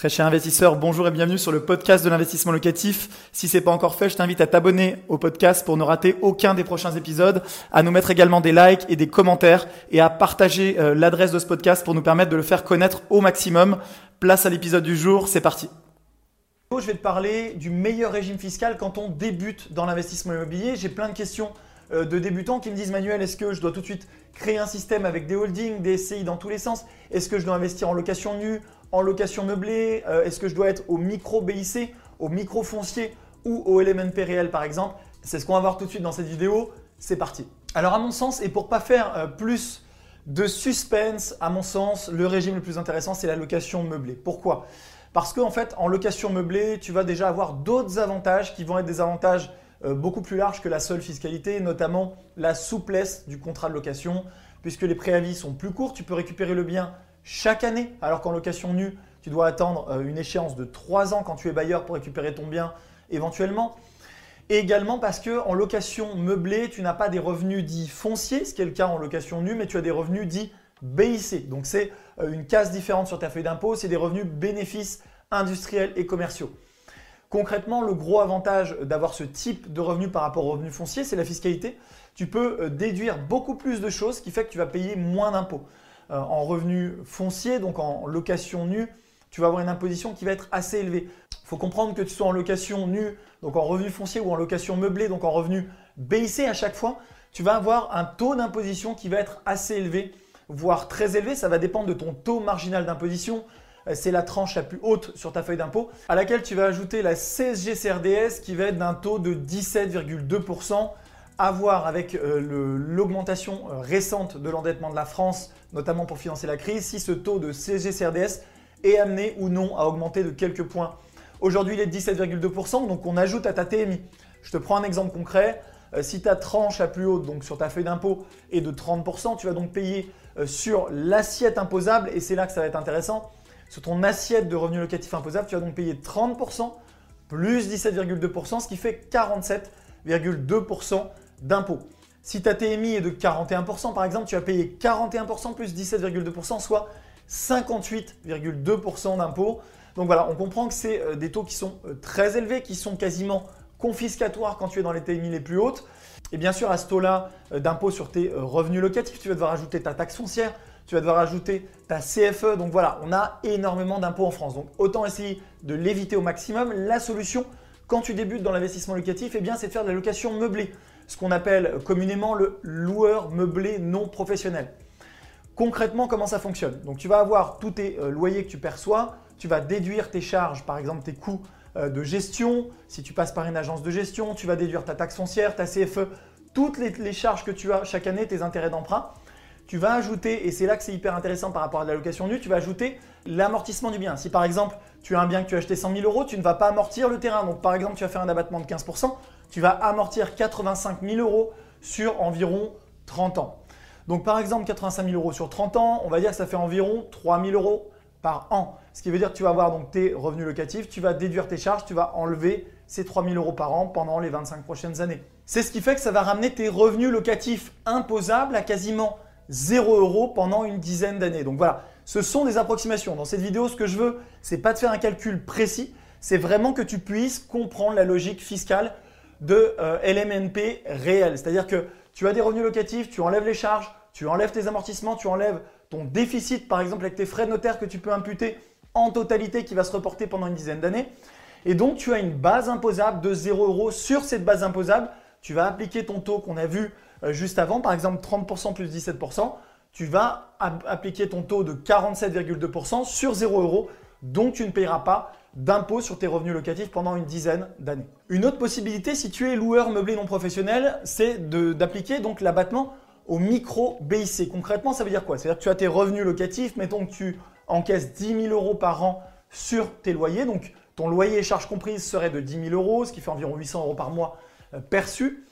Très cher investisseur, bonjour et bienvenue sur le podcast de l'investissement locatif. Si c'est pas encore fait, je t'invite à t'abonner au podcast pour ne rater aucun des prochains épisodes, à nous mettre également des likes et des commentaires et à partager euh, l'adresse de ce podcast pour nous permettre de le faire connaître au maximum. Place à l'épisode du jour, c'est parti. Je vais te parler du meilleur régime fiscal quand on débute dans l'investissement immobilier. J'ai plein de questions euh, de débutants qui me disent Manuel, est-ce que je dois tout de suite créer un système avec des holdings, des SCI dans tous les sens? Est-ce que je dois investir en location nue, en location meublée euh, Est-ce que je dois être au micro BIC, au micro foncier ou au LMNP réel par exemple? C'est ce qu'on va voir tout de suite dans cette vidéo. C'est parti. Alors à mon sens, et pour pas faire euh, plus de suspense, à mon sens, le régime le plus intéressant, c'est la location meublée. Pourquoi? Parce qu'en fait, en location meublée, tu vas déjà avoir d'autres avantages qui vont être des avantages euh, beaucoup plus large que la seule fiscalité, notamment la souplesse du contrat de location, puisque les préavis sont plus courts, tu peux récupérer le bien chaque année, alors qu'en location nue, tu dois attendre euh, une échéance de 3 ans quand tu es bailleur pour récupérer ton bien éventuellement. Et également parce que en location meublée, tu n'as pas des revenus dits fonciers, ce qui est le cas en location nue, mais tu as des revenus dits BIC. Donc c'est euh, une case différente sur ta feuille d'impôt, c'est des revenus bénéfices industriels et commerciaux. Concrètement, le gros avantage d'avoir ce type de revenu par rapport au revenu foncier, c'est la fiscalité. Tu peux euh, déduire beaucoup plus de choses, ce qui fait que tu vas payer moins d'impôts. Euh, en revenu foncier, donc en location nue, tu vas avoir une imposition qui va être assez élevée. Il faut comprendre que tu sois en location nue, donc en revenu foncier ou en location meublée, donc en revenu BIC à chaque fois, tu vas avoir un taux d'imposition qui va être assez élevé, voire très élevé. Ça va dépendre de ton taux marginal d'imposition, euh, c'est la tranche la plus haute sur ta feuille d'impôt, à laquelle tu vas ajouter la CSG CRDS qui va être d'un taux de 17,2%, à voir avec euh, l'augmentation euh, récente de l'endettement de la France, notamment pour financer la crise, si ce taux de CSG CRDS est amené ou non à augmenter de quelques points. Aujourd'hui, il est de 17,2%, donc on ajoute à ta TMI. Je te prends un exemple concret. Si ta tranche la plus haute, donc sur ta feuille d'impôt, est de 30%, tu vas donc payer sur l'assiette imposable, et c'est là que ça va être intéressant, sur ton assiette de revenus locatifs imposables, tu vas donc payer 30% plus 17,2%, ce qui fait 47,2% d'impôt. Si ta TMI est de 41%, par exemple, tu vas payer 41% plus 17,2%, soit 58,2% d'impôt. Donc voilà, on comprend que c'est euh, des taux qui sont euh, très élevés, qui sont quasiment confiscatoires quand tu es dans les TMI les plus hautes. Et bien sûr, à ce taux-là euh, d'impôt sur tes revenus locatifs, tu vas devoir ajouter ta taxe foncière, tu vas devoir ajouter ta CFE. Donc voilà, on a énormément d'impôts en France. Donc autant essayer de l'éviter au maximum. La solution, quand tu débutes dans l'investissement locatif, eh bien, c'est de faire de la location meublée, ce qu'on appelle communément le loueur meublé non professionnel. Concrètement, comment ça fonctionne? Donc tu vas avoir tous tes euh, loyers que tu perçois, tu vas déduire tes charges, par exemple tes coûts euh, de gestion. Si tu passes par une agence de gestion, tu vas déduire ta taxe foncière, ta CFE, toutes les charges que tu as chaque année, tes intérêts d'emprunt tu vas ajouter, et c'est là que c'est hyper intéressant par rapport à la location nue, tu vas ajouter l'amortissement du bien. Si par exemple tu as un bien que tu as acheté 100 000 euros, tu ne vas pas amortir le terrain. Donc par exemple tu vas faire un abattement de 15%, tu vas amortir 85 000 euros sur environ 30 ans. Donc par exemple 85 000 euros sur 30 ans, on va dire que ça fait environ 3 000 euros par an. Ce qui veut dire que tu vas avoir donc tes revenus locatifs, tu vas déduire tes charges, tu vas enlever ces 3 000 euros par an pendant les 25 prochaines années. C'est ce qui fait que ça va ramener tes revenus locatifs imposables à quasiment 0 euros pendant une dizaine d'années. Donc voilà, ce sont des approximations. Dans cette vidéo, ce que je veux, c'est pas de faire un calcul précis, c'est vraiment que tu puisses comprendre la logique fiscale de euh, LMNP réel. C'est-à-dire que tu as des revenus locatifs, tu enlèves les charges, tu enlèves tes amortissements, tu enlèves ton déficit, par exemple avec tes frais de notaire que tu peux imputer en totalité qui va se reporter pendant une dizaine d'années. Et donc tu as une base imposable de 0 euros. Sur cette base imposable, tu vas appliquer ton taux qu'on a vu euh, juste avant, par exemple 30% plus 17%, tu vas appliquer ton taux de 47,2% sur 0 euros, donc tu ne payeras pas d'impôt sur tes revenus locatifs pendant une dizaine d'années. Une autre possibilité, si tu es loueur meublé non professionnel, c'est d'appliquer donc l'abattement au micro BIC. Concrètement, ça veut dire quoi? C'est-à-dire que tu as tes revenus locatifs, mettons que tu encaisses 10 000 euros par an sur tes loyers, donc ton loyer et charges comprises serait de 10 000 euros, ce qui fait environ 800 euros par mois euh, perçu.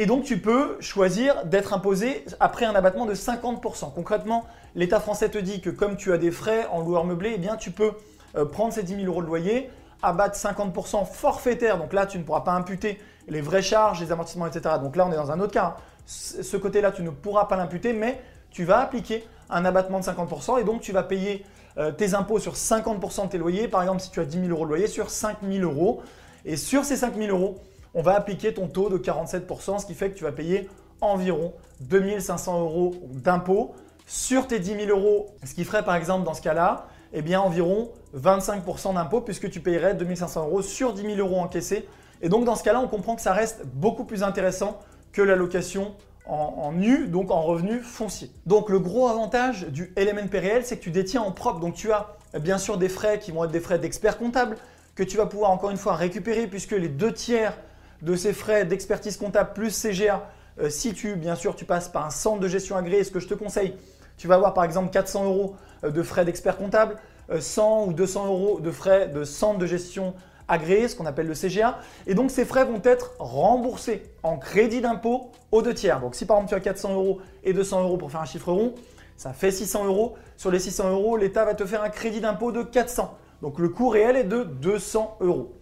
Et donc, tu peux choisir d'être imposé après un abattement de 50%. Concrètement, l'État français te dit que comme tu as des frais en loueur meublé, eh bien, tu peux euh, prendre ces 10 000 euros de loyer, abattre 50% forfaitaire. Donc là, tu ne pourras pas imputer les vraies charges, les amortissements, etc. Donc là, on est dans un autre cas. Hein. Ce côté-là, tu ne pourras pas l'imputer, mais tu vas appliquer un abattement de 50% et donc tu vas payer euh, tes impôts sur 50% de tes loyers. Par exemple, si tu as 10 000 euros de loyer, sur 5 000 euros. Et sur ces 5 000 euros, on va appliquer ton taux de 47%, ce qui fait que tu vas payer environ 2500 euros d'impôts sur tes 10 000 euros. Ce qui ferait par exemple dans ce cas-là, eh bien environ 25% d'impôts puisque tu payerais 2500 euros sur 10 000 euros encaissés. Et donc dans ce cas-là, on comprend que ça reste beaucoup plus intéressant que la location en, nu, donc en revenu foncier. Donc le gros avantage du LMNP réel, c'est que tu détiens en propre. Donc tu as bien sûr des frais qui vont être des frais d'expert comptable que tu vas pouvoir encore une fois récupérer puisque les deux tiers de ces frais d'expertise comptable plus CGA, euh, si tu, bien sûr, tu passes par un centre de gestion agréé, ce que je te conseille, tu vas avoir par exemple 400 euros euh, de frais d'expert comptable, 100 euh, ou 200 euros de frais de centre de gestion agréé, ce qu'on appelle le CGA. Et donc ces frais vont être remboursés en crédit d'impôt aux deux tiers. Donc si par exemple tu as 400 euros et 200 euros pour faire un chiffre rond, ça fait 600 euros. Sur les 600 euros, l'État va te faire un crédit d'impôt de 400. Donc le coût réel est de 200 euros.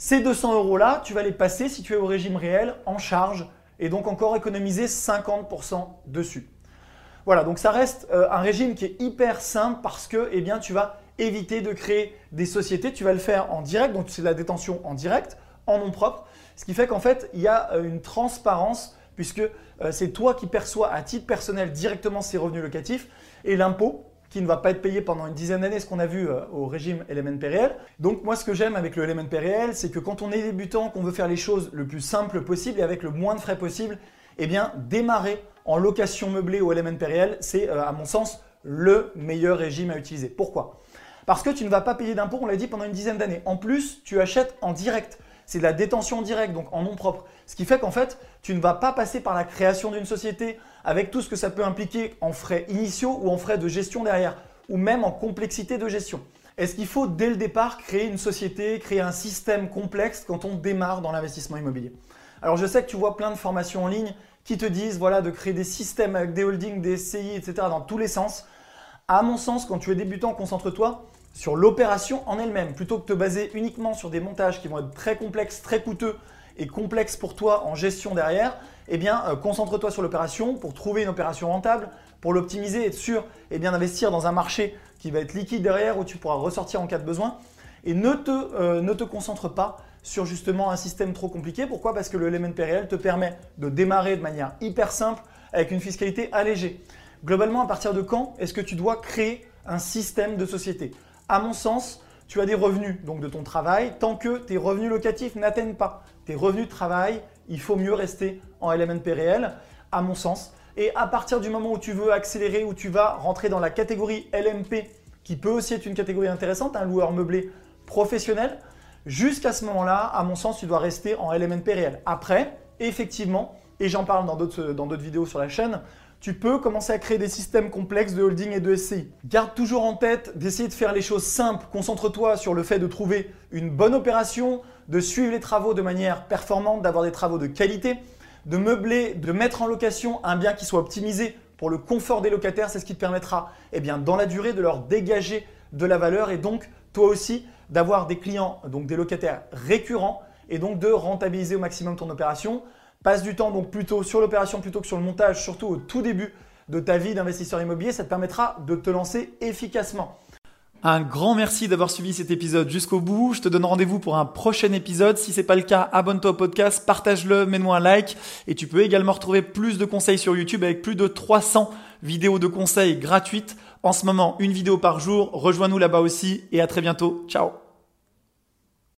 Ces 200 euros-là, tu vas les passer si tu es au régime réel en charge et donc encore économiser 50% dessus. Voilà, donc ça reste euh, un régime qui est hyper simple parce que eh tu vas éviter de créer des sociétés. Tu vas le faire en direct, donc c'est la détention en direct, en nom propre. Ce qui fait qu'en fait, il y a euh, une transparence puisque euh, c'est toi qui perçois à titre personnel directement ces revenus locatifs et l'impôt qui ne va pas être payé pendant une dizaine d'années, ce qu'on a vu euh, au régime LMNP réel. Donc moi, ce que j'aime avec le LMNP réel, c'est que quand on est débutant, qu'on veut faire les choses le plus simple possible et avec le moins de frais possible, eh bien, démarrer en location meublée au LMNP réel, c'est à mon sens le meilleur régime à utiliser. Pourquoi? Parce que tu ne vas pas payer d'impôts, on l'a dit, pendant une dizaine d'années. En plus, tu achètes en direct. C'est de la détention en direct, donc en nom propre. Ce qui fait qu'en fait, tu ne vas pas passer par la création d'une société avec tout ce que ça peut impliquer en frais initiaux ou en frais de gestion derrière, ou même en complexité de gestion. Est-ce qu'il faut dès le départ créer une société, créer un système complexe quand on démarre dans l'investissement immobilier? Alors je sais que tu vois plein de formations en ligne qui te disent voilà, de créer des systèmes avec des holdings, des SCI, etc. dans tous les sens. À mon sens, quand tu es débutant, concentre-toi sur l'opération en elle-même, plutôt que de te baser uniquement sur des montages qui vont être très complexes, très coûteux et complexes pour toi en gestion derrière, eh bien, euh, concentre-toi sur l'opération pour trouver une opération rentable, pour l'optimiser, être sûr eh bien, d'investir dans un marché qui va être liquide derrière où tu pourras ressortir en cas de besoin. Et ne te, euh, ne te concentre pas sur justement un système trop compliqué. Pourquoi? Parce que le LMNP réel te permet de démarrer de manière hyper simple avec une fiscalité allégée. Globalement, à partir de quand est-ce que tu dois créer un système de société? À mon sens, tu as des revenus donc de ton travail. Tant que tes revenus locatifs n'atteignent pas tes revenus de travail, il faut mieux rester en LMNP réel, à mon sens. Et à partir du moment où tu veux accélérer, où tu vas rentrer dans la catégorie LMP, qui peut aussi être une catégorie intéressante, un loueur meublé professionnel, jusqu'à ce moment-là, à mon sens, tu dois rester en LMNP réel. Après, effectivement, et j'en parle dans d'autres vidéos sur la chaîne, tu peux commencer à créer des systèmes complexes de holding et de SCI. Garde toujours en tête d'essayer de faire les choses simples. Concentre-toi sur le fait de trouver une bonne opération, de suivre les travaux de manière performante, d'avoir des travaux de qualité, de meubler, de mettre en location un bien qui soit optimisé pour le confort des locataires. C'est ce qui te permettra, eh bien, dans la durée, de leur dégager de la valeur et donc toi aussi d'avoir des clients, donc des locataires récurrents et donc de rentabiliser au maximum ton opération. Passe du temps donc plutôt sur l'opération plutôt que sur le montage, surtout au tout début de ta vie d'investisseur immobilier. Ça te permettra de te lancer efficacement. Un grand merci d'avoir suivi cet épisode jusqu'au bout. Je te donne rendez-vous pour un prochain épisode. Si c'est pas le cas, abonne-toi au podcast, partage-le, mets-moi un like. Et tu peux également retrouver plus de conseils sur YouTube avec plus de 300 vidéos de conseils gratuites. En ce moment, une vidéo par jour. Rejoins-nous là-bas aussi et à très bientôt. Ciao